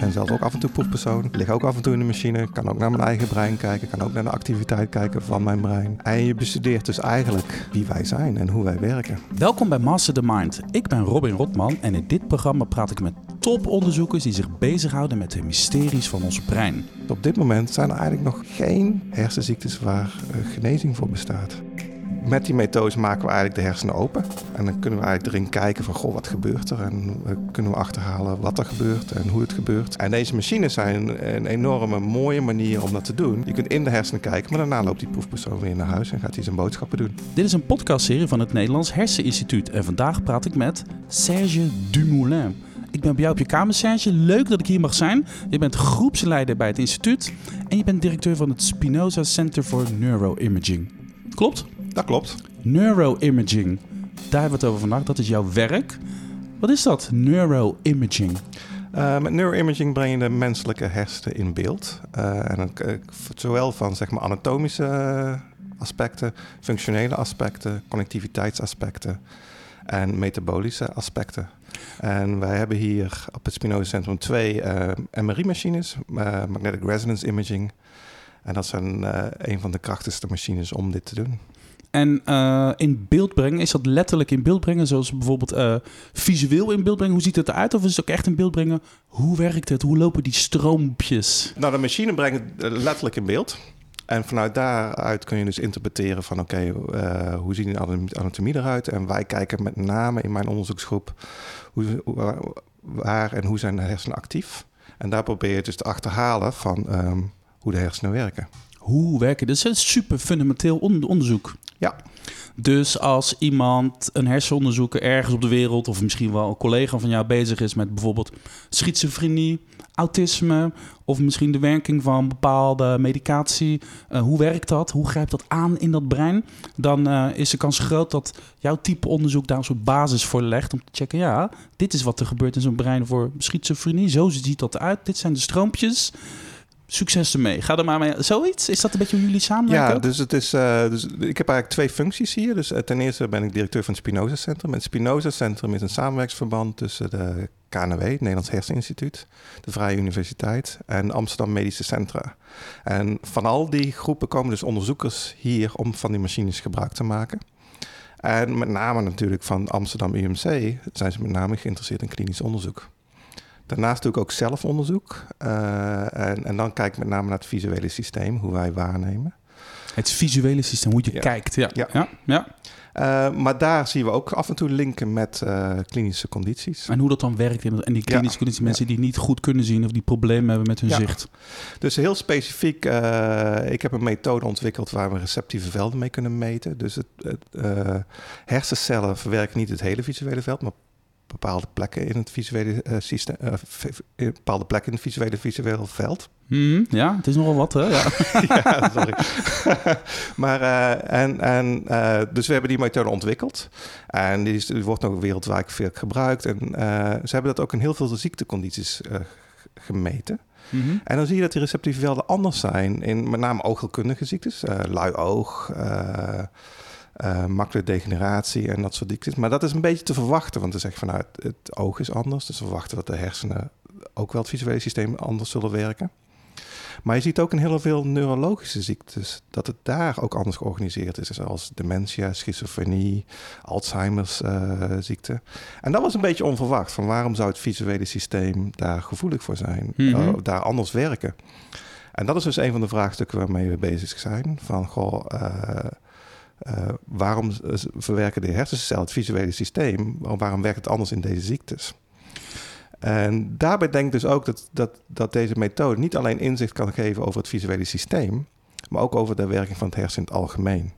ben zelf ook af en toe proefpersoon. Lig ook af en toe in de machine. Kan ook naar mijn eigen brein kijken. Kan ook naar de activiteit kijken van mijn brein. En je bestudeert dus eigenlijk wie wij zijn en hoe wij werken. Welkom bij Master the Mind. Ik ben Robin Rotman en in dit programma praat ik met toponderzoekers die zich bezighouden met de mysteries van ons brein. Op dit moment zijn er eigenlijk nog geen hersenziektes waar eh, genezing voor bestaat. Met die methodes maken we eigenlijk de hersenen open. En dan kunnen we eigenlijk erin kijken van, goh, wat gebeurt er? En kunnen we achterhalen wat er gebeurt en hoe het gebeurt. En deze machines zijn een enorme mooie manier om dat te doen. Je kunt in de hersenen kijken, maar daarna loopt die proefpersoon weer naar huis en gaat hij zijn boodschappen doen. Dit is een podcastserie van het Nederlands Herseninstituut en vandaag praat ik met Serge Dumoulin. Ik ben bij jou op je kamer, Serge. Leuk dat ik hier mag zijn. Je bent groepsleider bij het instituut en je bent directeur van het Spinoza Center for Neuroimaging. Klopt? Dat klopt. Neuroimaging. Daar hebben we het over vandaag. Dat is jouw werk. Wat is dat, neuroimaging? Uh, met neuroimaging breng je de menselijke hersenen in beeld. Uh, en dan, uh, zowel van zeg maar, anatomische aspecten, functionele aspecten, connectiviteitsaspecten en metabolische aspecten. En wij hebben hier op het Spinoza Centrum twee MRI-machines, magnetic resonance imaging. En dat zijn een van de krachtigste machines om dit te doen. En uh, in beeld brengen, is dat letterlijk in beeld brengen? Zoals bijvoorbeeld uh, visueel in beeld brengen? Hoe ziet het eruit? Of is het ook echt in beeld brengen? Hoe werkt het? Hoe lopen die stroompjes? Nou, de machine brengt het letterlijk in beeld. En vanuit daaruit kun je dus interpreteren van... oké, okay, uh, hoe ziet die anatomie eruit? En wij kijken met name in mijn onderzoeksgroep... Hoe, waar en hoe zijn de hersenen actief? En daar probeer je dus te achterhalen van um, hoe de hersenen werken. Hoe werken? Dat is een super fundamenteel onderzoek. Ja. Dus als iemand, een hersenonderzoeker ergens op de wereld, of misschien wel een collega van jou bezig is met bijvoorbeeld schizofrenie, autisme, of misschien de werking van bepaalde medicatie, uh, hoe werkt dat? Hoe grijpt dat aan in dat brein? Dan uh, is de kans groot dat jouw type onderzoek daar een soort basis voor legt om te checken, ja, dit is wat er gebeurt in zo'n brein voor schizofrenie, zo ziet dat eruit, dit zijn de stroompjes succes ermee. Ga er maar mee. Zoiets? Is dat een beetje hoe jullie samenwerken? Ja, dus, het is, uh, dus ik heb eigenlijk twee functies hier. Dus uh, ten eerste ben ik directeur van het Spinoza Centrum. Het Spinoza Centrum is een samenwerksverband tussen de KNW, het Nederlands Herseninstituut, de Vrije Universiteit en Amsterdam Medische Centra. En van al die groepen komen dus onderzoekers hier om van die machines gebruik te maken. En met name natuurlijk van Amsterdam UMC zijn ze met name geïnteresseerd in klinisch onderzoek. Daarnaast doe ik ook zelfonderzoek. Uh, en, en, dan kijk ik met name naar het visuele systeem, hoe wij waarnemen. Het visuele systeem, hoe je ja. kijkt. Ja. ja. ja. Uh, maar daar zien we ook af en toe linken met uh, klinische condities. En hoe dat dan werkt en die klinische ja, condities, mensen die niet goed kunnen zien of die problemen hebben met hun zicht. Dus heel specifiek, ik heb een methode ontwikkeld waar we receptieve velden mee kunnen meten. Dus het, het hersencellen verwerken niet het hele visuele veld, maar bepaalde plekken in het visuele uh, systeem, uh, bepaalde plekken in het visuele visuele veld. Mm, ja, het is nogal wat, hè? Ja, ja sorry. maar uh, en, en dus we hebben die methode ontwikkeld en die, is, die wordt nog wereldwijd veel gebruikt en ze hebben dat ook in heel veel ziektecondities gemeten. Mm -hmm. En dan zie je dat die receptieve velden anders zijn in met name oogheelkundige ziektes, lui oog. Uh, makkelijke degeneratie en dat soort ziektes. Maar dat is een beetje te verwachten, want te zeggen vanuit nou, het oog is anders. Dus we verwachten dat de hersenen ook wel het visuele systeem anders zullen werken. Maar je ziet ook in heel veel neurologische ziektes dat het daar ook anders georganiseerd is. Zoals dementia, schizofrenie, Alzheimer's uh, ziekte. En dat was een beetje onverwacht. Van waarom zou het visuele systeem daar gevoelig voor zijn? Mm -hmm. uh, daar anders werken? En dat is dus een van de vraagstukken waarmee we bezig zijn. Van goh, uh, uh, waarom verwerken de hersencellen het visuele systeem? Waarom werkt het anders in deze ziektes? En daarbij denk ik dus ook dat, dat, dat deze methode niet alleen inzicht kan geven over het visuele systeem, maar ook over de werking van het hersen in het algemeen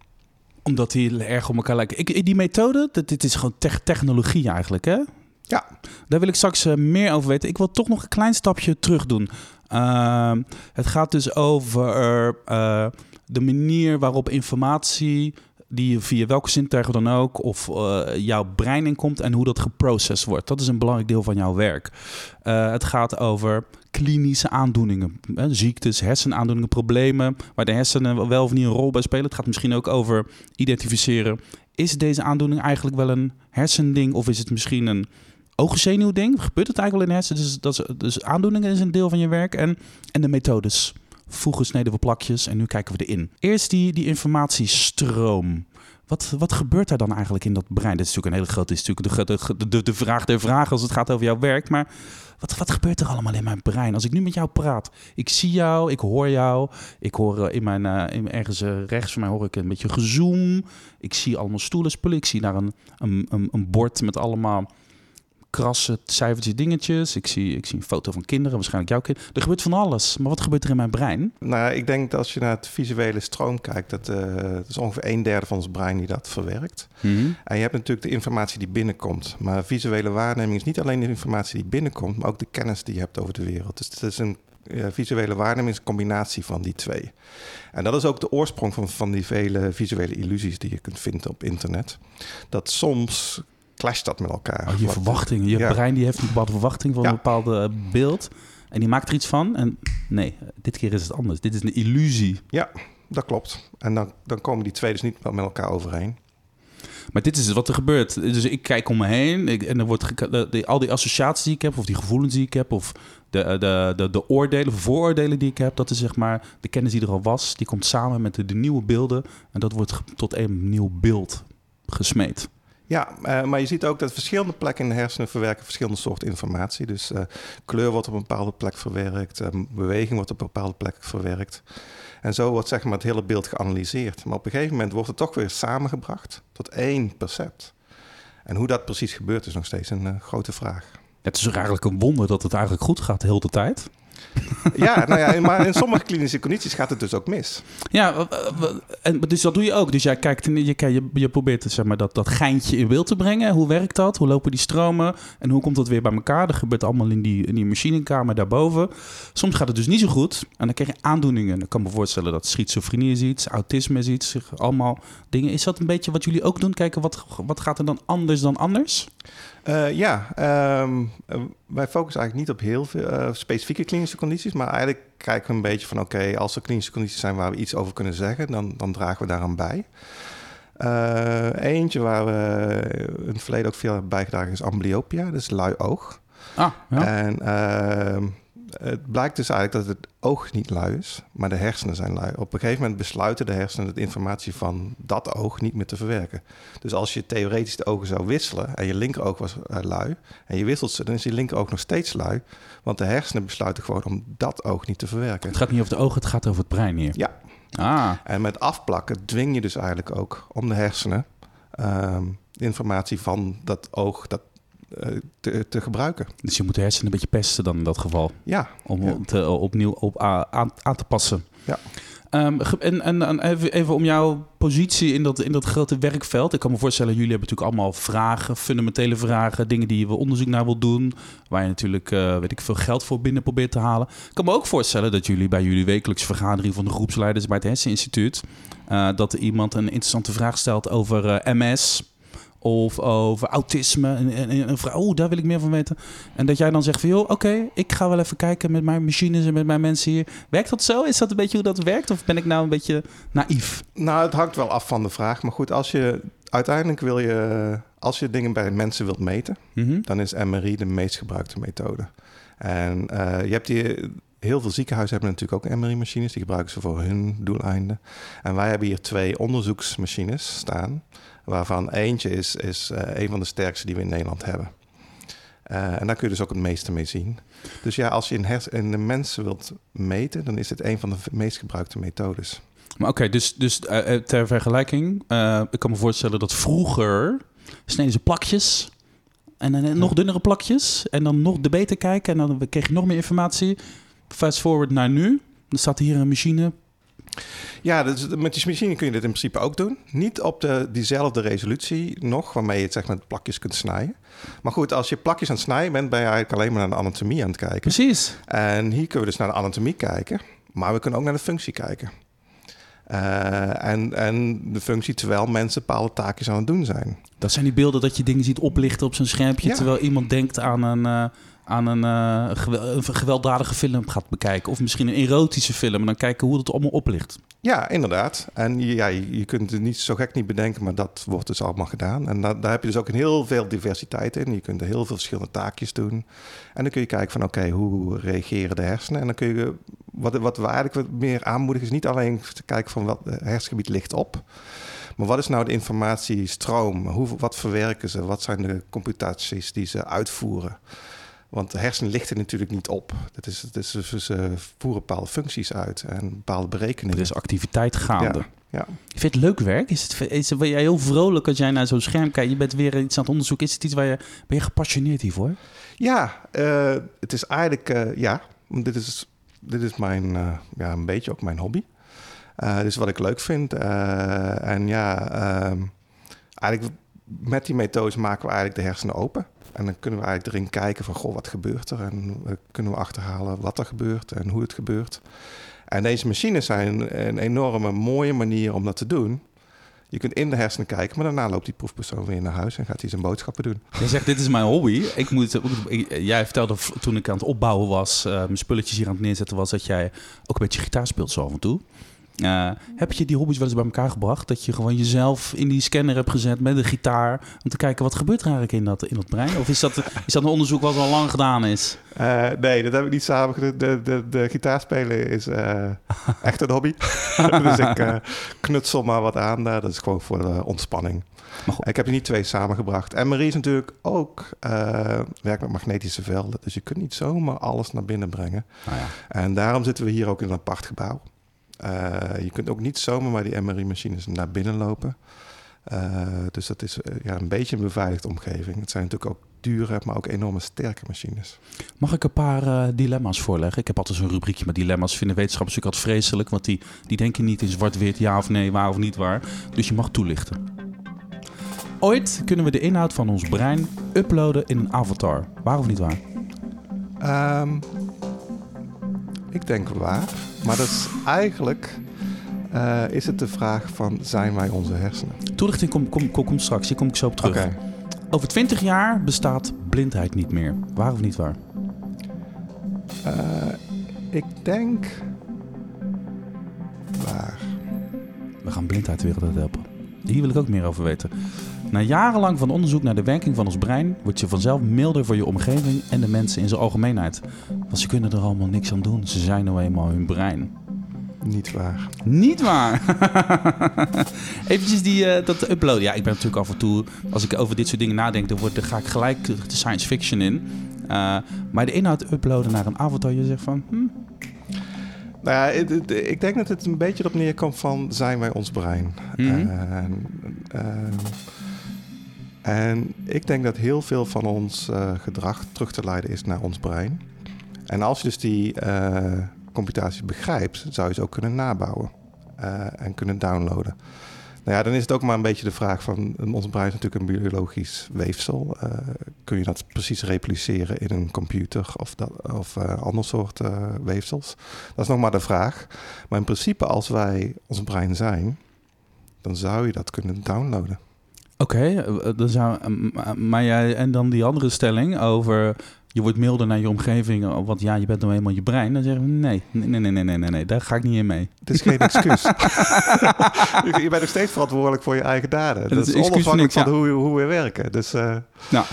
omdat die erg op elkaar lijken. Ik, die methode, dat, dit is gewoon te technologie eigenlijk, hè? Ja. Daar wil ik straks uh, meer over weten. Ik wil toch nog een klein stapje terug doen. Uh, het gaat dus over uh, de manier waarop informatie die via welke zintuigen dan ook of uh, jouw brein inkomt en hoe dat geprocessed wordt. Dat is een belangrijk deel van jouw werk. Uh, het gaat over klinische aandoeningen, hè, ziektes, hersenaandoeningen, problemen waar de hersenen wel of niet een rol bij spelen. Het gaat misschien ook over identificeren. Is deze aandoening eigenlijk wel een hersending of is het misschien een oogzenuwding. Gebeurt het eigenlijk wel in de hersenen? Dus, dat is, dus aandoeningen is een deel van je werk. En, en de methodes. Vroeger sneden we plakjes en nu kijken we erin. Eerst die, die informatiestroom. Wat, wat gebeurt daar dan eigenlijk in dat brein? Dit is natuurlijk een hele grote, is natuurlijk de, de, de, de vraag der vragen als het gaat over jouw werk. Maar wat, wat gebeurt er allemaal in mijn brein? Als ik nu met jou praat, ik zie jou, ik hoor jou. Ik hoor eh, in mijn, uh, in, ergens uh, rechts van mij hoor ik een beetje gezoom. Ik zie allemaal stoelen, spullen. Ik zie daar een, een, een, een bord met allemaal krassen, cijfertjes, dingetjes. Ik zie, ik zie een foto van kinderen, waarschijnlijk jouw kind. Er gebeurt van alles. Maar wat gebeurt er in mijn brein? Nou, ik denk dat als je naar het visuele stroom kijkt, dat, uh, dat is ongeveer een derde van ons brein die dat verwerkt. Mhm. En je hebt natuurlijk de informatie die binnenkomt. Maar visuele waarneming is niet alleen de informatie die binnenkomt, maar ook de kennis die je hebt over de wereld. Dus het is een ja, visuele waarneming is een combinatie van die twee. En dat is ook de oorsprong van, van die vele visuele illusies die je kunt vinden op internet. Dat soms clasht dat met elkaar. Oh, je Wat- verwachtingen. Je ja. brein die heeft een bepaalde verwachting van Ja. een bepaalde eh, beeld. En die maakt er iets van. En nee, dit keer is het anders. Dit is een illusie. Dat klopt. En dan, dan komen die twee dus niet met elkaar overeen. Maar dit is wat er gebeurt. Dus ik kijk om me heen ik- en er wordt geka- de, de- al die associaties die ik heb, of die gevoelens die ik heb, of de, eh, de, de, de oordelen, vooroordelen die ik heb, dat is zeg maar de kennis die er al was, die komt samen met de, de nieuwe beelden en dat wordt tot een nieuw beeld gesmeed. Ja, eh, maar je ziet ook dat verschillende plekken in de hersenen verwerken verschillende soorten informatie. Dus eh, kleur wordt op een bepaalde plek verwerkt, eh, beweging wordt op een bepaalde plek verwerkt. En zo wordt zeg maar het hele beeld geanalyseerd. Maar op een gegeven moment wordt het toch weer samengebracht tot één percept. En hoe dat precies gebeurt is nog steeds een grote vraag. Het is eigenlijk een wonder dat het eigenlijk goed gaat de hele tijd. Ja, nou ja, maar in sommige klinische condities gaat het dus ook mis. Ja, en, dus dat doe je ook. Dus jij kijkt, je, je, je probeert zeg maar, dat, dat geintje in beeld te brengen. Hoe werkt dat? Hoe lopen die stromen? En hoe komt dat weer bij elkaar? Dat gebeurt allemaal in die, in die machinekamer daarboven. Soms gaat het dus niet zo goed. En dan krijg je aandoeningen. Ik kan me voorstellen dat schizofrenie is iets, autisme is iets. Allemaal dingen. Is dat een beetje wat jullie ook doen? Kijken wat, wat gaat er dan anders dan anders? Eh, ja, ehm, eh, wij focussen eigenlijk niet op heel veel eh, specifieke klinische condities, maar eigenlijk kijken we een beetje van oké, als er klinische condities zijn waar we iets over kunnen zeggen, dan, dan dragen we daaraan bij. Eentje waar we in het verleden ook veel hebben bijgedragen is amblyopia, is lui oog. Ah, ja. En ehm, het blijkt dus eigenlijk dat het oog niet lui is, maar de hersenen zijn lui. Op een gegeven moment besluiten de hersenen de informatie van dat oog niet meer te verwerken. Dus als je theoretisch de ogen zou wisselen en je linkeroog was eh, lui en je wisselt ze, dan is je linkeroog nog steeds lui. Want de hersenen besluiten gewoon om dat oog niet te verwerken. het gaat niet over de ogen, het gaat over het brein hier. Ja. Ah, En met afplakken dwing je dus eigenlijk ook om de hersenen de informatie van dat oog dat, te, te gebruiken. dus je moet de hersenen een beetje pesten dan in dat geval. Ja, om Ja. het eh, opnieuw op, aan, aan te passen. Ja. Ehm, en en, en even, even om jouw positie in dat, in dat grote werkveld. Ik kan me voorstellen, jullie hebben natuurlijk allemaal vragen, fundamentele vragen, dingen die je onderzoek naar wilt doen, waar je natuurlijk, eh, weet ik veel, geld voor binnen probeert te halen. Ik kan me ook voorstellen dat jullie bij jullie wekelijkse vergadering van de groepsleiders bij het Herseninstituut, eh dat iemand een interessante vraag stelt over eh, MS of over autisme. En, en, en een vraag, oh, daar wil ik meer van weten. En dat jij dan zegt van, joh, oké, ik ga wel even kijken met mijn machines en met mijn mensen hier. Werkt dat zo? Is dat een beetje hoe dat werkt? Of ben ik nou een beetje naïef? Nou, het hangt wel af van de vraag. Maar goed, als je uiteindelijk wil je, als je dingen bij mensen wilt meten, Mhm. dan is MRI de meest gebruikte methode. En eh, je hebt die, heel veel ziekenhuizen hebben natuurlijk ook MRI-machines. Die gebruiken ze voor hun doeleinden. En wij hebben hier twee onderzoeksmachines staan, waarvan eentje is, is eh, een van de sterkste die we in Nederland hebben. Eh, en daar kun je dus ook het meeste mee zien. Dus ja, als je in, in de mensen wilt meten, dan is dit een van de meest gebruikte methodes. Maar oké, dus, dus eh, ter vergelijking. ik kan me voorstellen dat vroeger sneden ze plakjes. En dan nog dunnere plakjes. En dan nog de beter kijken. En dan kreeg je nog meer informatie. Fast forward naar nu. Dan staat hier een machine. Ja, dus met die machine kun je dit in principe ook doen. Niet op de, diezelfde resolutie nog, waarmee je het zeg maar plakjes kunt snijden. Maar goed, als je plakjes aan het snijden bent, ben je eigenlijk alleen maar naar de anatomie aan het kijken. Precies. En hier kunnen we dus naar de anatomie kijken, maar we kunnen ook naar de functie kijken. Eh, en, en de functie terwijl mensen bepaalde taakjes aan het doen zijn. Dat zijn die beelden dat je dingen ziet oplichten op zijn schermpje. Ja. Terwijl iemand denkt aan een, eh, aan een, eh, een gewelddadige film gaat bekijken. Of misschien een erotische film. En dan kijken hoe het allemaal oplicht. Ja, inderdaad. En ja, je, kunt het niet zo gek niet bedenken, maar dat wordt dus allemaal gedaan. En da- daar heb je dus ook een heel veel diversiteit in. Je kunt er heel veel verschillende taakjes doen. En dan kun je kijken van oké, hoe reageren de hersenen? En dan kun je, wat, wat we eigenlijk meer aanmoedigen, is niet alleen te kijken van wat het hersengebied ligt op. Maar wat is nou de informatiestroom? Hoe, wat verwerken ze? Wat zijn de computaties die ze uitvoeren? Want de hersenen lichten natuurlijk niet op. Dat is, het is, ze voeren bepaalde functies uit en bepaalde berekeningen. Er is activiteit gaande. Ja, ja. Je vindt het leuk werk? Is het, is het, ben jij heel vrolijk als jij naar zo'n scherm kijkt? Je bent weer iets aan het onderzoeken. Is het iets waar je... Ben je gepassioneerd hiervoor? Ja, eh, het is eigenlijk, eh, ja, dit is, dit is mijn, eh, ja, een beetje ook mijn hobby. Dit is wat ik leuk vind. En ja, ehm, eigenlijk met die methodes maken we eigenlijk de hersenen open. En dan kunnen we eigenlijk erin kijken van, goh, wat gebeurt er? En eh, kunnen we achterhalen wat er gebeurt en hoe het gebeurt. En deze machines zijn een enorme mooie manier om dat te doen. Je kunt in de hersenen kijken, maar daarna loopt die proefpersoon weer naar huis en gaat hij zijn boodschappen doen. Je zegt, dit is mijn hobby. Ik moet, jij vertelde toen ik aan het opbouwen was, eh, mijn spulletjes hier aan het neerzetten was, dat jij ook een beetje gitaar speelt zo af en toe. Eh, heb je die hobby's wel eens bij elkaar gebracht? Dat je gewoon jezelf in die scanner hebt gezet met een gitaar... om te kijken wat gebeurt er eigenlijk in dat, in dat brein? Of is dat, is dat een onderzoek wat al lang gedaan is? Eh, nee, dat heb ik niet samen gedaan. De, de, de gitaarspelen is eh, echt een hobby. dus ik knutsel maar wat aan daar. Dat is gewoon voor de ontspanning. Ik heb er niet twee samengebracht. En Marie is natuurlijk ook werkt met magnetische velden. Dus je kunt niet zomaar alles naar binnen brengen. Nou ja. En daarom zitten we hier ook in een apart gebouw. Uh, je kunt ook niet zomaar maar die MRI-machines naar binnen lopen. Uh, dus dat is uh, ja, een beetje een beveiligde omgeving. Het zijn natuurlijk ook dure, maar ook enorme sterke machines. Mag ik een paar uh, dilemma's voorleggen? Ik heb altijd zo'n rubriekje met dilemma's. Vinden wetenschappers natuurlijk altijd vreselijk, want die, die denken niet in zwart-wit, ja of nee, waar of niet waar. Dus je mag toelichten. Ooit kunnen we de inhoud van ons brein uploaden in een avatar. Waar of niet waar? Um, ik denk waar. Maar dat is eigenlijk... Uh, is het de vraag van, zijn wij onze hersenen? Toelichting komt kom, kom, kom straks, hier kom ik zo op terug. Okay. Over 20 jaar bestaat blindheid niet meer. Waar of niet waar? Uh, ik denk... Waar. We gaan blindheid de wereld helpen. Hier wil ik ook meer over weten. Na jarenlang van onderzoek naar de werking van ons brein... word je vanzelf milder voor je omgeving en de mensen in zijn algemeenheid. Want ze kunnen er allemaal niks aan doen. Ze zijn nou eenmaal hun brein. Niet waar. Niet waar. Eventjes die, uh, dat uploaden. Ja, ik ben natuurlijk af en toe... Als ik over dit soort dingen nadenk... dan, word, dan ga ik gelijk de science fiction in. Uh, maar de inhoud uploaden naar een avatar... je zegt van... Hm, nou ja, ik denk dat het een beetje erop neerkomt van zijn wij ons brein. Mm -hmm. uh, en ik denk dat heel veel van ons uh, gedrag terug te leiden is naar ons brein. En als je dus die uh, computatie begrijpt, zou je ze ook kunnen nabouwen uh, en kunnen downloaden. Nou ja, dan is het ook maar een beetje de vraag van... ons brein is natuurlijk een biologisch weefsel. Kun je dat precies repliceren in een computer of, dat, of ander soort uh, weefsels? Dat is nog maar de vraag. Maar in principe, als wij ons brein zijn... dan zou je dat kunnen downloaden. Oké, okay, maar jij en dan die andere stelling over je wordt milder naar je omgeving, want ja, je bent nou eenmaal je brein. Dan zeggen we nee, nee, nee, nee, nee, nee, nee, daar ga ik niet in mee. Het is geen excuus. je bent nog steeds verantwoordelijk voor je eigen daden. Dat, dat is, is onafhankelijk van ja. hoe, hoe we werken. Dus, uh... Nou,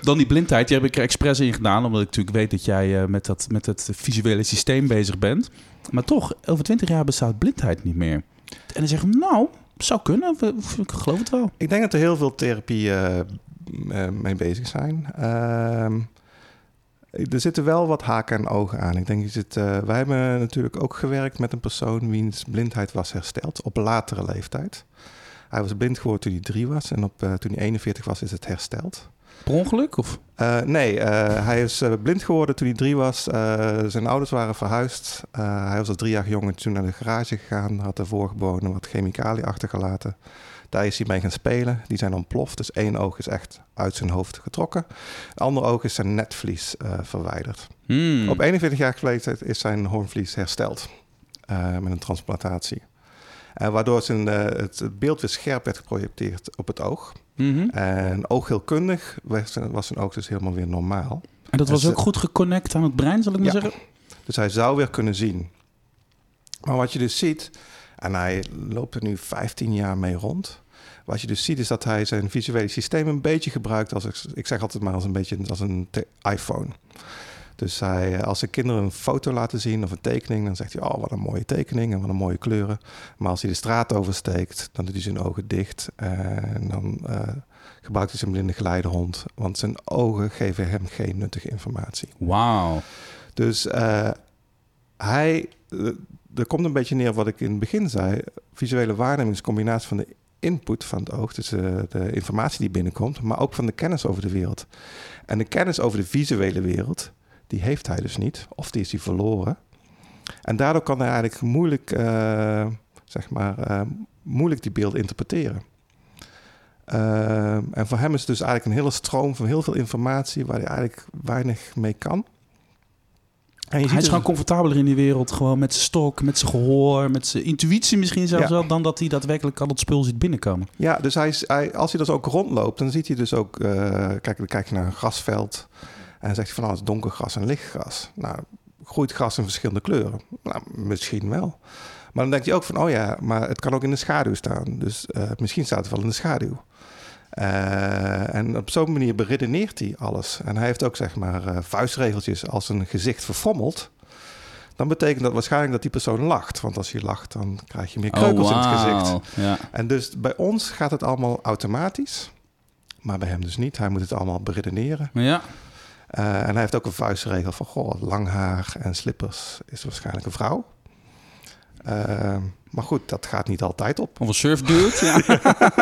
dan die blindheid, die heb ik er expres in gedaan, omdat ik natuurlijk weet dat jij uh, met, dat, met het visuele systeem bezig bent. Maar toch, over twintig jaar bestaat blindheid niet meer. En dan zeggen we, nou, zou kunnen, ik geloof het wel. Ik denk dat er heel veel therapieën uh, mee bezig zijn. Uh, er zitten wel wat haken en ogen aan. Ik denk, je uh, wij hebben natuurlijk ook gewerkt met een persoon wiens blindheid was hersteld op latere leeftijd. Hij was blind geworden toen hij drie was en op, toen hij 41 was is het hersteld. Per ongeluk? Of? Uh, nee, hij is blind geworden toen hij drie was. zijn ouders waren verhuisd. hij was als driejarig jongen toen naar de garage gegaan. Had ervoor gewonnen wat chemicaliën achtergelaten. Daar is hij mee gaan spelen. Die zijn ontploft. Dus één oog is echt uit zijn hoofd getrokken. Het andere oog is zijn netvlies uh, verwijderd. Hmm. Op 41 jaar leeftijd is zijn hoornvlies hersteld. Uh, met een transplantatie. Uh, waardoor zijn, het, het, beeld weer scherp werd geprojecteerd op het oog. Mm -hmm. En oogheelkundig was, was zijn oog dus helemaal weer normaal. En dat was En ook goed geconnect aan het brein, zal ik maar Ja. zeggen? Dus hij zou weer kunnen zien. Maar wat je dus ziet, en hij loopt er nu 15 jaar mee rond. Wat je dus ziet is dat hij zijn visuele systeem een beetje gebruikt als, ik- zeg altijd maar als een beetje als een iPhone. Dus hij, als de kinderen een foto laten zien of een tekening, dan zegt hij, oh wat een mooie tekening en wat een mooie kleuren. Maar als hij de straat oversteekt, dan doet hij zijn ogen dicht en dan eh, gebruikt hij zijn blinde geleidehond. Want zijn ogen geven hem geen nuttige informatie. Wauw. Dus eh, hij, eh, er komt een beetje neer wat ik in het begin zei. Visuele waarneming is een combinatie van de input van het oog, dus eh, de informatie die binnenkomt, maar ook van de kennis over de wereld. En de kennis over de visuele wereld, die heeft hij dus niet, of die is hij verloren. En daardoor kan hij eigenlijk moeilijk, eh, zeg maar, eh, moeilijk die beelden interpreteren. Eh, en voor hem is het dus eigenlijk een hele stroom van heel veel informatie waar hij eigenlijk weinig mee kan. En je Hij ziet is dus- gewoon comfortabeler in die wereld. Gewoon met zijn stok, met zijn gehoor, met zijn intuïtie misschien zelfs Ja. wel. Dan dat hij daadwerkelijk al het spul ziet binnenkomen. Ja, dus hij, is- hij, als hij dus ook rondloopt, dan ziet hij dus ook... kijk, dan kijk je naar een grasveld en zegt hij van... Oh, het is donker gras en licht gras. Nou, groeit gras in verschillende kleuren? Nou, misschien wel. Maar dan denkt hij ook van... Oh ja, maar het kan ook in de schaduw staan. Dus eh, misschien staat het wel in de schaduw. Eh, en op zo'n manier beredeneert hij alles. En hij heeft ook zeg maar eh, vuistregeltjes als een gezicht verfrommelt. Dan betekent dat waarschijnlijk dat die persoon lacht. Want als je lacht, dan krijg je meer kreukels in het gezicht. Oh, Ja. En dus bij ons gaat het allemaal automatisch. Maar bij hem dus niet. Hij moet het allemaal beredeneren. ja. Eh, en hij heeft ook een vuistregel van... Goh, lang haar en slippers is waarschijnlijk een vrouw. Eh, maar goed, dat gaat niet altijd op. Of een surfdude. ja.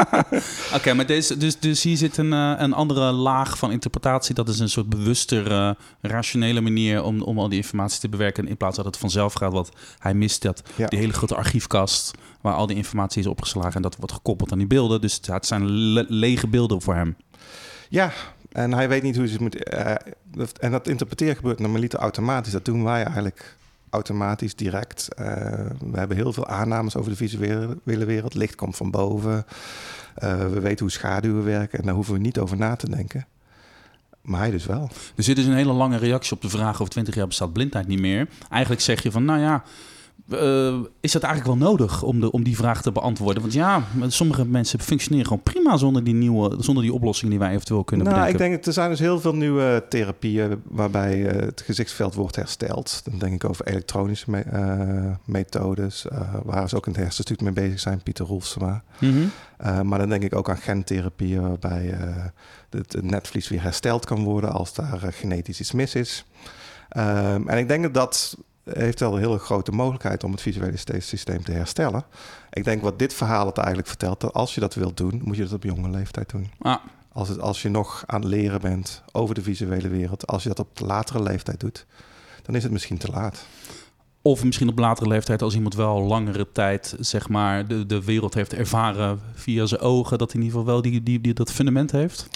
Oké, maar deze, dus, dus hier zit een, eh, een andere laag van interpretatie. Dat is een soort bewuster, rationele manier om, om al die informatie te bewerken. In plaats dat het vanzelf gaat. Want hij mist dat, Ja. die hele grote archiefkast waar al die informatie is opgeslagen. En dat wordt gekoppeld aan die beelden. Dus het- het zijn le- lege beelden voor hem. Ja, en hij weet niet hoe ze het moet... dat- en dat interpreteren gebeurt normaliter automatisch. Dat doen wij eigenlijk automatisch, direct. Eh, we hebben heel veel aannames over de visuele wereld. Licht komt van boven. Eh, we weten hoe schaduwen werken. En daar hoeven we niet over na te denken. Maar hij dus wel. Er zit dus een hele lange reactie op de vraag of 20 jaar bestaat blindheid niet meer. Eigenlijk zeg je van, nou ja, eh, is dat eigenlijk wel nodig om, de, om die vraag te beantwoorden? Want ja, sommige mensen functioneren gewoon prima zonder die nieuwe, zonder die oplossing die wij eventueel kunnen nou, ik denk, er zijn dus heel veel nieuwe therapieën waarbij eh, het gezichtsveld wordt hersteld. Dan denk ik over elektronische me- eh, methodes, waar ze ook in het herseninstituut mee bezig zijn, Pieter Roelfsema. Mhm. Maar dan denk ik ook aan gentherapieën waarbij het, netvlies weer hersteld kan worden als daar genetisch iets mis is. Um, en ik denk dat dat heeft wel een hele grote mogelijkheid om het visuele systeem te herstellen. Ik denk wat dit verhaal het eigenlijk vertelt, dat als je dat wilt doen, moet je dat op jonge leeftijd doen. Ah. Als, het, als je nog aan het leren bent over de visuele wereld, als je dat op latere leeftijd doet, dan is het misschien te laat. Of misschien op latere leeftijd, als iemand wel langere tijd zeg maar, de, de wereld heeft ervaren via zijn ogen, dat hij in ieder geval wel die, die, die, dat fundament heeft.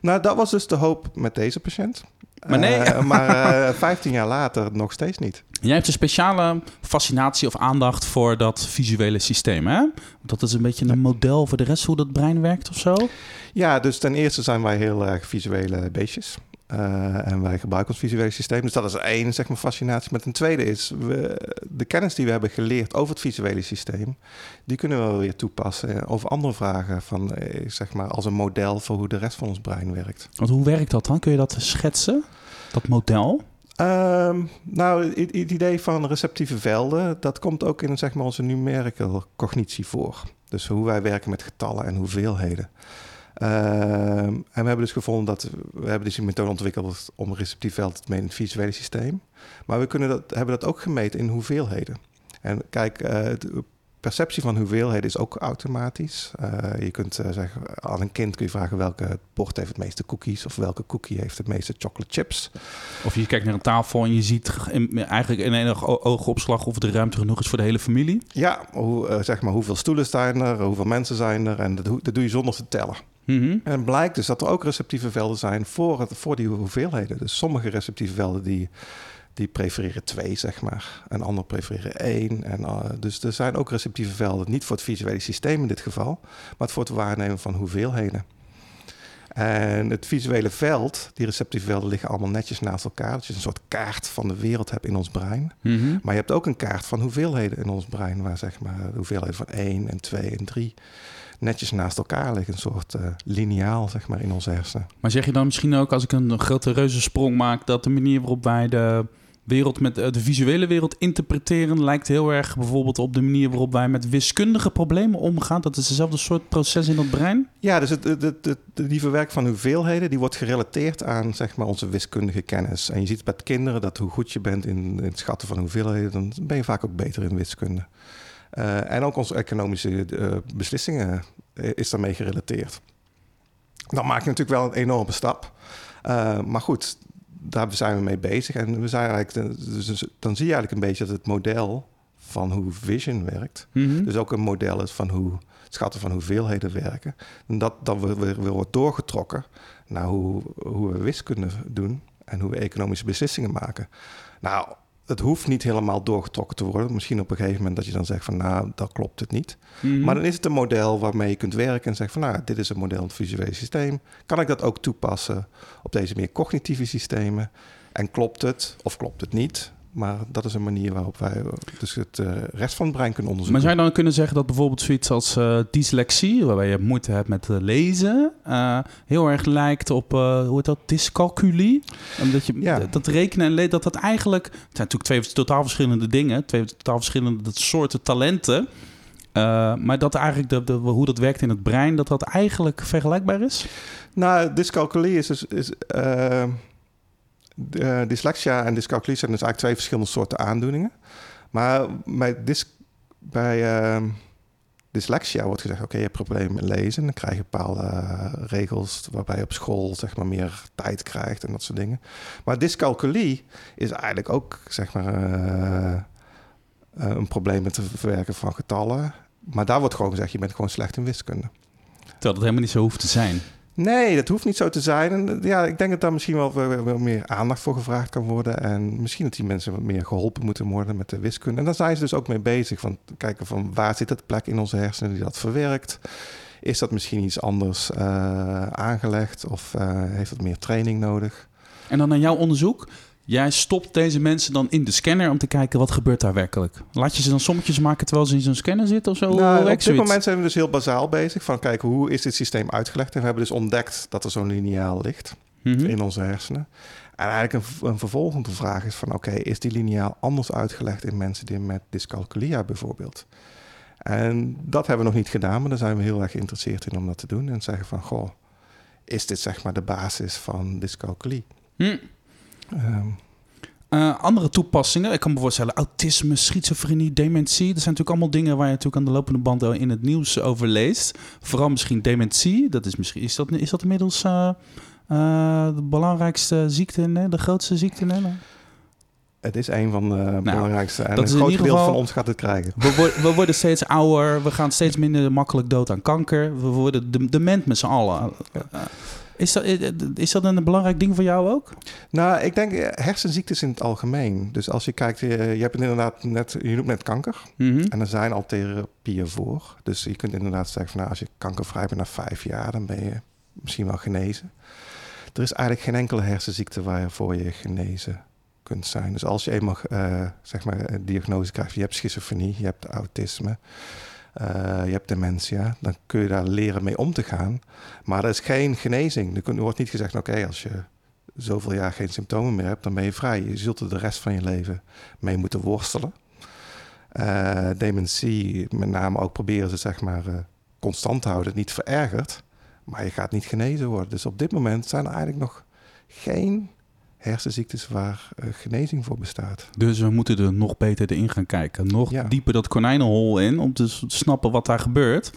Nou, dat was dus de hoop met deze patiënt. Maar nee. Uh, maar uh, 15 jaar later nog steeds niet. Jij hebt een speciale fascinatie of aandacht voor dat visuele systeem, hè? Dat is een beetje een model voor de rest hoe dat brein werkt of zo? Ja, dus ten eerste zijn wij heel erg visuele beestjes. Uh, en wij gebruiken ons visuele systeem. Dus dat is één zeg maar, fascinatie. Maar ten tweede is, we, de kennis die we hebben geleerd over het visuele systeem... die kunnen we weer toepassen over andere vragen... Van, zeg maar, als een model voor hoe de rest van ons brein werkt. Want hoe werkt dat dan? Kun je dat schetsen, dat model? Um, nou, het, het, idee van receptieve velden... dat komt ook in zeg maar, onze numerical cognitie voor. Dus hoe wij werken met getallen en hoeveelheden. Uh, en we hebben dus gevonden dat we hebben dus een methode ontwikkeld om receptief veld te meten in het visuele systeem. Maar we kunnen dat, hebben dat ook gemeten in hoeveelheden. En kijk, uh, de perceptie van hoeveelheden is ook automatisch. Uh, je kunt zeggen, aan een kind kun je vragen welke bord heeft het meeste cookies of welke cookie heeft het meeste chocolate chips. Of je kijkt naar een tafel en je ziet eigenlijk in enige oogopslag of de ruimte genoeg is voor de hele familie. Ja, hoe, zeg maar hoeveel stoelen zijn er, hoeveel mensen zijn er en dat, dat doe je zonder te tellen. Mm -hmm. En blijkt dus dat er ook receptieve velden zijn voor, het, voor die hoeveelheden. Dus sommige receptieve velden die, die prefereren twee, zeg maar. En andere prefereren één. En, uh, dus er zijn ook receptieve velden, niet voor het visuele systeem in dit geval, maar voor het waarnemen van hoeveelheden. En het visuele veld, die receptieve velden liggen allemaal netjes naast elkaar. Dat je een soort kaart van de wereld hebt in ons brein. Mhm. Maar je hebt ook een kaart van hoeveelheden in ons brein, waar zeg maar de hoeveelheden van 1 en 2 en 3 netjes naast elkaar liggen. Een soort eh lineaal, zeg maar, in onze hersenen. Maar zeg je dan misschien ook, als ik een grote reuzensprong maak, dat de manier waarop wij de wereld met eh, de visuele wereld interpreteren, lijkt heel erg bijvoorbeeld op de manier waarop wij met wiskundige problemen omgaan? Dat is dezelfde soort proces in het brein? Ja, dus het, het, het, het- die verwerking van hoeveelheden, die wordt gerelateerd aan zeg maar, onze wiskundige kennis. En je ziet bij kinderen dat hoe goed je bent in, in het schatten van hoeveelheden, dan ben je vaak ook beter in wiskunde. Eh, en ook onze economische eh, beslissingen eh, is daarmee gerelateerd. Dan maak je natuurlijk wel een enorme stap. Maar goed, daar zijn we mee bezig. En we zijn eigenlijk, dus, dus dan zie je eigenlijk een beetje dat het model van hoe vision werkt, Mhm. dus ook een model is van hoe het schatten van hoeveelheden werken. En dat dan weer, weer, weer wordt doorgetrokken naar hoe, hoe we wiskunde doen en hoe we economische beslissingen maken. Nou, het hoeft niet helemaal doorgetrokken te worden. Misschien op een gegeven moment dat je dan zegt van nou, dat klopt het niet. Mhm. Maar dan is het een model waarmee je kunt werken en zegt van nou, dit is een model in het visuele systeem. Kan ik dat ook toepassen op deze meer cognitieve systemen? En klopt het of klopt het niet? Maar dat is een manier waarop wij dus het eh, rest van het brein kunnen Maar onderzoeken. zou je dan kunnen zeggen dat bijvoorbeeld zoiets als eh, dyslexie, waarbij je moeite hebt met eh, lezen, heel erg lijkt op, hoe heet dat, dyscalculie? Omdat je Ja. dat- rekenen en lezen, dat dat eigenlijk, het zijn natuurlijk twee totaal verschillende dingen, twee totaal verschillende soorten talenten. maar dat eigenlijk de, de, hoe dat werkt in het brein, dat dat eigenlijk vergelijkbaar is? Nou, dyscalculie is dus... Is, eh, dyslexia en dyscalculie zijn dus eigenlijk twee verschillende soorten aandoeningen. Maar bij, bij eh, dyslexia wordt gezegd... oké, je hebt problemen met lezen. Dan krijg je bepaalde eh, regels waarbij je op school zeg maar, meer tijd krijgt en dat soort dingen. Maar dyscalculie is eigenlijk ook zeg maar, eh, een probleem met het verwerken van getallen. Maar daar wordt gewoon gezegd, je bent gewoon slecht in wiskunde. Terwijl dat helemaal niet zo hoeft te zijn. Nee, dat hoeft niet zo te zijn. En ja, ik denk dat daar misschien wel, meer aandacht voor gevraagd kan worden. En misschien dat die mensen wat meer geholpen moeten worden met de wiskunde. En daar zijn ze dus ook mee bezig. Van kijken van waar zit het plek in onze hersenen die dat verwerkt. Is dat misschien iets anders eh, aangelegd of eh, heeft het meer training nodig? En dan naar jouw onderzoek. Jij stopt deze mensen dan in de scanner om te kijken wat gebeurt daar werkelijk. Laat je ze dan sommetjes maken terwijl ze in zo'n scanner zitten of zo? Nou, op dit moment zijn we dus heel bazaal bezig. Van kijken hoe is dit systeem uitgelegd. En we hebben dus ontdekt dat er zo'n lineaal ligt. Mhm. in onze hersenen. En eigenlijk een, vervolgende vraag is van... oké, is die lineaal anders uitgelegd in mensen die met dyscalculia bijvoorbeeld? En dat hebben we nog niet gedaan, maar daar zijn we heel erg geïnteresseerd in om dat te doen. En zeggen van, goh, is dit zeg maar de basis van dyscalculie? Hm. Ehm, Eh, andere toepassingen, ik kan me voorstellen, autisme, schizofrenie, dementie. Dat zijn natuurlijk allemaal dingen waar je natuurlijk aan de lopende band wel in het nieuws over leest. Vooral misschien dementie. Dat is, misschien, is, dat, is dat inmiddels eh, eh, de belangrijkste ziekte, in Nederland, de grootste ziekte in Nederland? het is een van de belangrijkste. En Nou, dat een is in groot geval- van ons gaat het krijgen. We, wo- we worden steeds ouder, we gaan steeds minder makkelijk dood aan kanker. We worden de- dement met z'n allen. Ja. Is dat, is dat een belangrijk ding voor jou ook? Nou, ik denk eh, hersenziektes in het algemeen. Dus als je kijkt, eh, je hebt inderdaad net, je noemt net kanker. Mhm. En er zijn al therapieën voor. Dus je kunt inderdaad zeggen van nou, als je kankervrij bent na vijf jaar, dan ben je misschien wel genezen. Er is eigenlijk geen enkele hersenziekte waarvoor je genezen kunt zijn. Dus als je eenmaal eh, zeg maar een diagnose krijgt, je hebt schizofrenie, je hebt autisme, eh, je hebt dementia, dan kun je daar leren mee om te gaan. Maar er is geen genezing. Er wordt niet gezegd, oké, als je zoveel jaar geen symptomen meer hebt, dan ben je vrij. Je zult er de rest van je leven mee moeten worstelen. Eh, dementie, met name ook proberen ze zeg maar eh, constant te houden, niet verergert. Maar je gaat niet genezen worden. Dus op dit moment zijn er eigenlijk nog geen hersenziektes waar eh, genezing voor bestaat. Dus we moeten er nog beter in gaan kijken. Nog Ja. dieper dat konijnenhol in om te snappen wat daar gebeurt.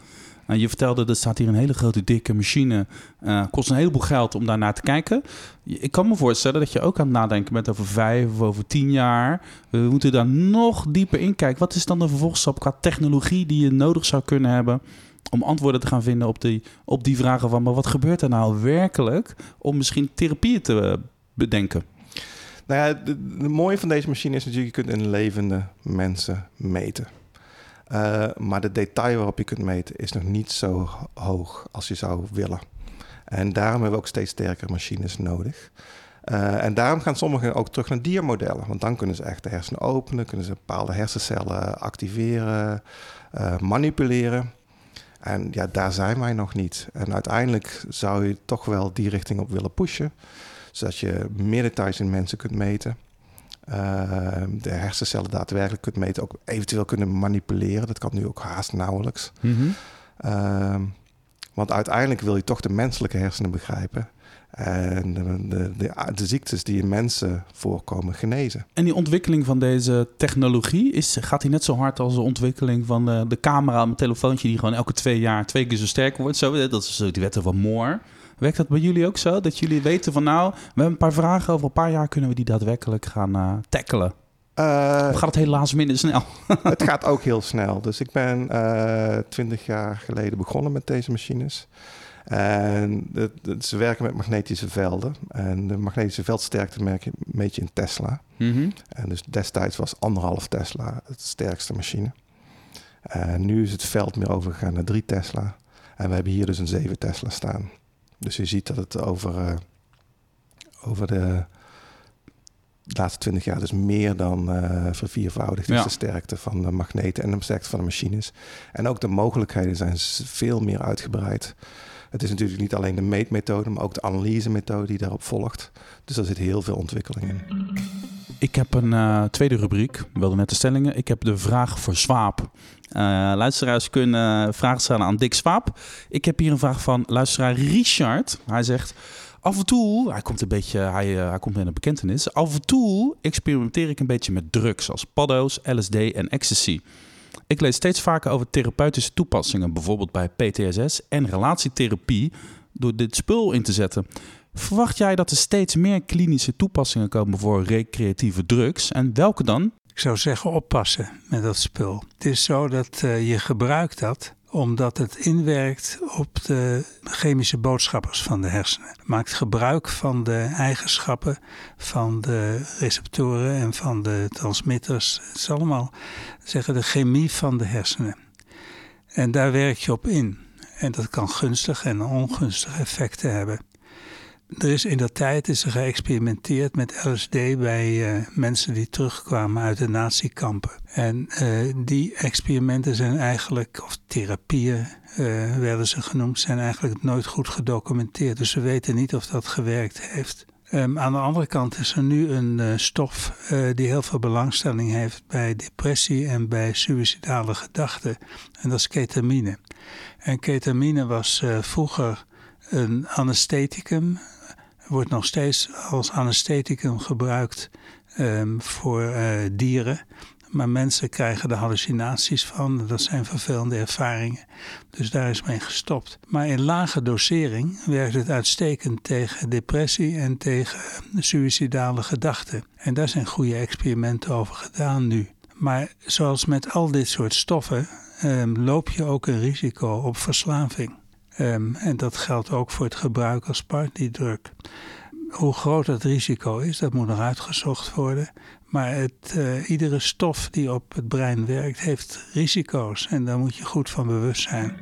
Nou, je vertelde, er staat hier een hele grote dikke machine. Eh, kost een heleboel geld om daarnaar te kijken. Ik kan me voorstellen dat je ook aan het nadenken bent over vijf of over tien jaar. We moeten daar nog dieper in kijken. Wat is dan de vervolgstap qua technologie die je nodig zou kunnen hebben... om antwoorden te gaan vinden op die, op die vragen van... maar wat gebeurt er nou werkelijk om misschien therapieën te eh, bedenken? Nou ja, de, mooie van deze machine is natuurlijk, je kunt in levende mensen meten. Eh, maar de detail waarop je kunt meten is nog niet zo ho- hoog als je zou willen. En daarom hebben we ook steeds sterkere machines nodig. Uh, en daarom gaan sommigen ook terug naar diermodellen. Want dan kunnen ze echt de hersenen openen, kunnen ze bepaalde hersencellen activeren, uh, manipuleren. En ja, daar zijn wij nog niet. En uiteindelijk zou je toch wel die richting op willen pushen. Zodat je meer details in mensen kunt meten. Uh, de hersencellen daadwerkelijk kunt meten. Ook eventueel kunnen manipuleren. Dat kan nu ook haast nauwelijks. Mm want uiteindelijk wil je toch de menselijke hersenen begrijpen. En de, de, de, de, ziektes die in mensen voorkomen genezen. En die ontwikkeling van deze technologie, is, gaat die net zo hard als de ontwikkeling van de, de camera op mijn telefoontje, die gewoon elke twee jaar twee keer zo sterk wordt? Zo, dat is die wetten van Moore. Werkt dat bij jullie ook zo? Dat jullie weten van nou, we hebben een paar vragen, over een paar jaar kunnen we die daadwerkelijk gaan uh, tackelen? Uh, of gaat het helaas minder snel? het gaat ook heel snel. Dus ik ben uh, twintig jaar geleden begonnen met deze machines. En het, het, ze werken met magnetische velden. En de magnetische veldsterkte merk je een beetje in Tesla. Mm -hmm. En dus destijds was anderhalf Tesla het sterkste machine. En nu is het veld meer overgegaan naar 3 Tesla. En we hebben hier dus een 7 Tesla staan. Dus je ziet dat het over, uh, over de laatste 20 jaar dus meer dan uh, verviervoudigd is Ja. de sterkte van de magneten en de sterkte van de machines. En ook de mogelijkheden zijn veel meer uitgebreid. Het is natuurlijk niet alleen de meetmethode, maar ook de analysemethode die daarop volgt. Dus daar zit heel veel ontwikkeling in. Ik heb een eh, tweede rubriek. We wilden net de stellingen. Ik heb de vraag voor Swaap. Eh, luisteraars kunnen vragen stellen aan Dick Swaap. Ik heb hier een vraag van luisteraar Richard. Hij zegt... Af en toe, hij komt een beetje, hij, eh, hij komt met een bekentenis. Af en toe experimenteer ik een beetje met drugs als paddo's, LSD en ecstasy. Ik lees steeds vaker over therapeutische toepassingen, bijvoorbeeld bij PTSS en relatietherapie, door dit spul in te zetten. Verwacht jij dat er steeds meer klinische toepassingen komen voor recreatieve drugs? En welke dan? Ik zou zeggen oppassen met dat spul. Het is zo dat uh, je gebruikt dat omdat het inwerkt op de chemische boodschappers van de hersenen. Maakt gebruik van de eigenschappen van de receptoren en van de transmitters. Het is allemaal zeggen de chemie van de hersenen. En daar werk je op in. En dat kan gunstige en ongunstige effecten hebben. Er is in dat tijd is er geëxperimenteerd met LSD bij uh, mensen die terugkwamen uit de natiekampen. En uh, die experimenten zijn eigenlijk, of therapieën uh, werden ze genoemd, zijn eigenlijk nooit goed gedocumenteerd. Dus we weten niet of dat gewerkt heeft. Um, aan de andere kant is er nu een stof die heel veel belangstelling heeft bij depressie en bij suïcidale gedachten. En dat is ketamine. En ketamine was vroeger een anestheticum, wordt nog steeds als anestheticum gebruikt um, voor uh, dieren. Maar mensen krijgen er hallucinaties van. Dat zijn vervelende ervaringen. Dus daar is mee gestopt. Maar in lage dosering werkt het uitstekend tegen depressie en tegen suïcidale gedachten. En daar zijn goede experimenten over gedaan nu. Maar zoals met al dit soort stoffen um, loop je ook een risico op verslaving. Um, en dat geldt ook voor het gebruik als partydrug. Hoe groot het risico is, dat moet nog uitgezocht worden. Maar het, uh, iedere stof die op het brein werkt, heeft risico's. En daar moet je goed van bewust zijn.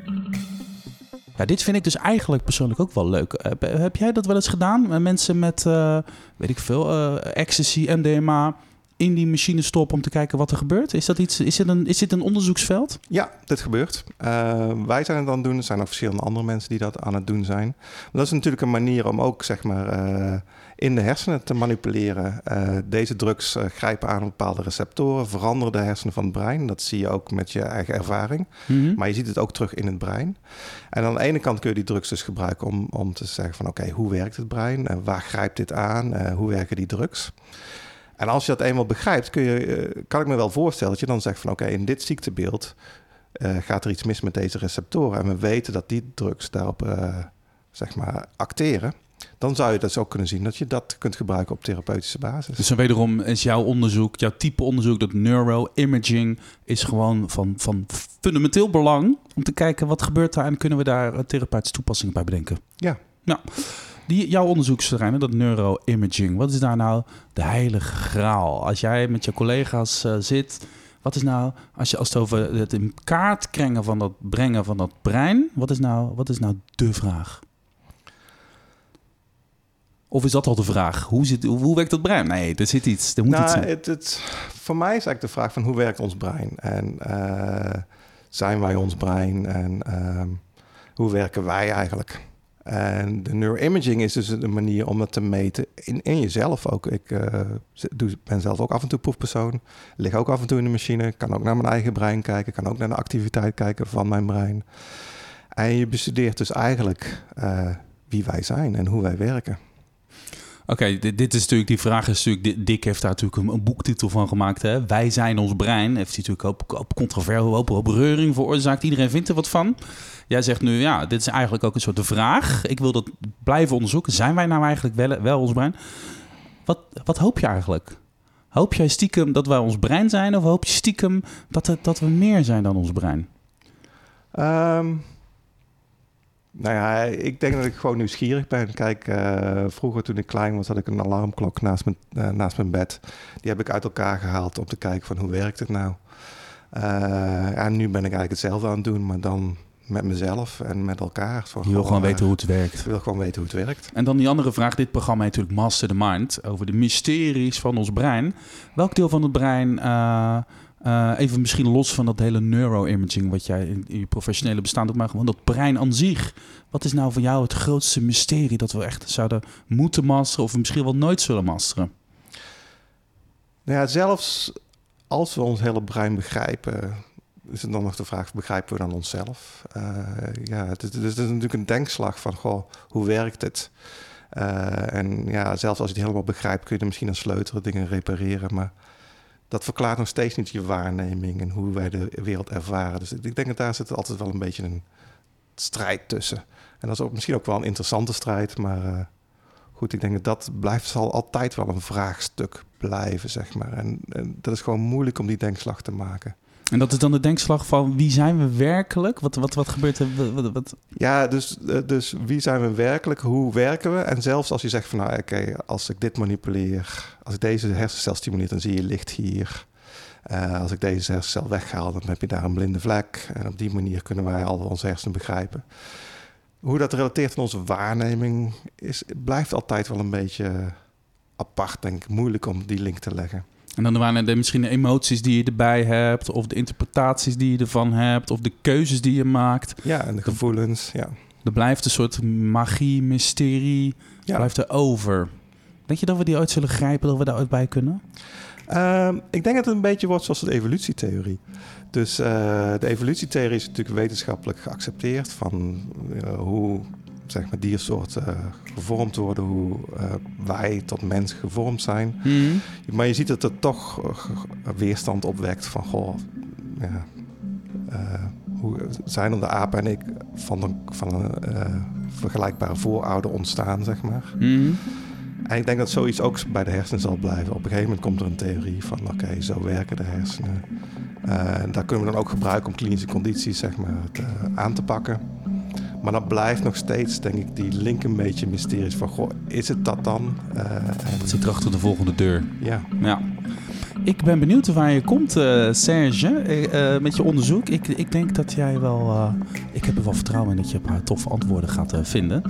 Ja, dit vind ik dus eigenlijk persoonlijk ook wel leuk. Heb, jij dat wel eens gedaan? Mensen met, uh, weet ik veel, uh, ecstasy, MDMA in die machine stoppen om te kijken wat er gebeurt? Is, dat iets, is, dit, een, is dit een onderzoeksveld? Ja, dit gebeurt. Uh, wij zijn het aan het doen. Er zijn ook verschillende andere mensen die dat aan het doen zijn. Maar dat is natuurlijk een manier om ook zeg maar, uh, in de hersenen te manipuleren. Uh, deze drugs grijpen aan bepaalde receptoren, veranderen de hersenen van het brein. Dat zie je ook met je eigen ervaring. Mm -hmm. Maar je ziet het ook terug in het brein. En aan de ene kant kun je die drugs dus gebruiken om, om te zeggen van oké, okay, hoe werkt het brein? waar grijpt dit aan? hoe werken die drugs? En als je dat eenmaal begrijpt, kun je, kan ik me wel voorstellen dat je dan zegt van oké, okay, in dit ziektebeeld uh, gaat er iets mis met deze receptoren. En we weten dat die drugs daarop uh, zeg maar acteren. Dan zou je dus ook kunnen zien dat je dat kunt gebruiken op therapeutische basis. Dus dan wederom is jouw onderzoek, jouw type onderzoek, dat neuroimaging, is gewoon van, van fundamenteel belang om te kijken wat gebeurt daar en kunnen we daar therapeutische toepassingen bij bedenken. Ja. Nou, die, jouw onderzoeksterrein, dat neuroimaging, wat is daar nou de heilige graal? Als jij met je collega's uh, zit, wat is nou, als, je, als het over het in kaart brengen van dat, brengen van dat brein, wat is nou, wat is nou de vraag? Of is dat al de vraag? Hoe, zit, hoe, hoe werkt dat brein? Nee, er zit iets. Er moet iets Nou, zijn. het, het, voor mij is eigenlijk de vraag van hoe werkt ons brein? En eh, zijn wij ons brein? En ehm, hoe werken wij eigenlijk? En de neuroimaging is dus een manier om dat te meten in, jezelf ook. Ik eh, ben zelf ook af en toe proefpersoon. Lig ook af en toe in de machine. Kan ook naar mijn eigen brein kijken. Kan ook naar de activiteit kijken van mijn brein. En je bestudeert dus eigenlijk eh, wie wij zijn en hoe wij werken. Oké, dit, dit is natuurlijk, die vraag is natuurlijk, Di- Dick heeft daar natuurlijk een, een boektitel van gemaakt. Hè? Wij zijn ons brein. Heeft hij natuurlijk ook hoop controverse, hoop, hoop reuring veroorzaakt. Iedereen vindt er wat van. Jij zegt nu, ja, dit is eigenlijk ook een soort de vraag. Ik wil dat blijven onderzoeken. Zijn wij nou eigenlijk wel, wel ons brein? Wat, wat hoop je eigenlijk? Hoop jij stiekem dat wij ons brein zijn? Of hoop je stiekem dat, het, dat we meer zijn dan ons brein? Ehm, nou ja, ik denk dat ik gewoon nieuwsgierig ben. Kijk, eh, vroeger toen ik klein was, had ik een alarmklok naast mijn, eh, naast mijn bed. Die heb ik uit elkaar gehaald om te kijken van hoe werkt het nou. Eh, en nu ben ik eigenlijk hetzelfde aan het doen, maar dan met mezelf en met elkaar. Zo Je wil gewoon weten hoe het werkt. Ik wil gewoon weten hoe het werkt. En dan die andere vraag. Dit programma heet natuurlijk Master the Mind. Over de mysteries van ons brein. Welk deel van het brein... eh, even misschien los van dat hele neuroimaging... wat jij in, je professionele bestaan doet... maar gewoon dat brein aan zich. Wat is nou voor jou het grootste mysterie... dat we echt zouden moeten masteren... of misschien wel nooit zullen masteren? Nou ja, zelfs als we ons hele brein begrijpen, is het dan nog de vraag: begrijpen we dan onszelf? Eh, ja, het is, natuurlijk een denkslag van: goh, hoe werkt het? Eh, en ja, zelfs als je het helemaal begrijpt, kun je misschien aan sleutelen, dingen repareren. Maar dat verklaart nog steeds niet je waarneming en hoe wij de wereld ervaren. Dus ik denk dat daar zit altijd wel een beetje een strijd tussen. En dat is ook misschien ook wel een interessante strijd, maar eh, goed, ik denk dat dat blijft, zal altijd wel een vraagstuk blijven, zeg maar. En, en dat is gewoon moeilijk om die denkslag te maken. En dat is dan de denkslag van... wie zijn we werkelijk? Wat, wat, wat gebeurt er? Wat, Ja, dus, eh, dus wie zijn we werkelijk? Hoe werken we? En zelfs als je zegt van, nou oké, als ik dit manipuleer, als ik deze hersencel stimuleer, dan zie je licht hier. Eh, als ik deze hersencel weghaal, dan heb je daar een blinde vlek. En op die manier kunnen wij al onze hersenen begrijpen. Hoe dat relateert aan onze waarneming is, blijft altijd wel een beetje apart, denk ik. Moeilijk om die link te leggen. En dan waren er misschien de emoties die je erbij hebt... of de interpretaties die je ervan hebt... of de keuzes die je maakt. Ja, en de gevoelens, ja. Er blijft een soort magie, mysterie... ja. blijft er over. Denk je dat we die ooit zullen grijpen, dat we daar ooit bij kunnen? Ehm, ik denk dat het een beetje wordt zoals de evolutietheorie. Dus eh, de evolutietheorie is natuurlijk wetenschappelijk geaccepteerd van eh, hoe zeg maar, diersoorten eh, gevormd worden, hoe eh, wij tot mens gevormd zijn. Maar je ziet dat er toch eh, weerstand opwekt van, goh, ja, hoe zijn er de apen en ik van een, van een vergelijkbare voorouder ontstaan, zeg maar. Mhm. En ik denk dat zoiets ook bij de hersenen zal blijven. Op een gegeven moment komt er een theorie van, oké, zo werken de hersenen. En daar kunnen we dan ook gebruiken om klinische condities zeg maar, te- aan te pakken. Maar dan blijft nog steeds, denk ik, die link een beetje mysterieus van, goh, is het dat dan? Eh, en, Wat zit er achter de volgende deur? ja, Ja. Ik ben benieuwd waar je komt, eh, Serge, eh, met je onderzoek. Ik, ik denk dat jij wel... ik heb er wel vertrouwen in dat je een paar toffe antwoorden gaat vinden.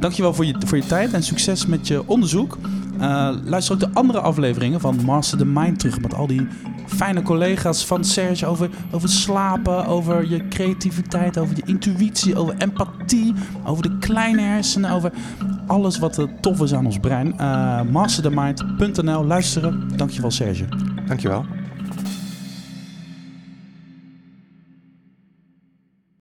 Dankjewel voor je, voor je tijd en succes met je onderzoek. Eh, luister ook de andere afleveringen van Master the Mind terug... met al die fijne collega's van Serge over, over slapen... over je creativiteit, over je intuïtie, over empathie... over de kleine hersenen, over alles wat er tof is aan ons brein. Eh masterthemind.nl, luisteren. Dankjewel, Serge. dankjewel.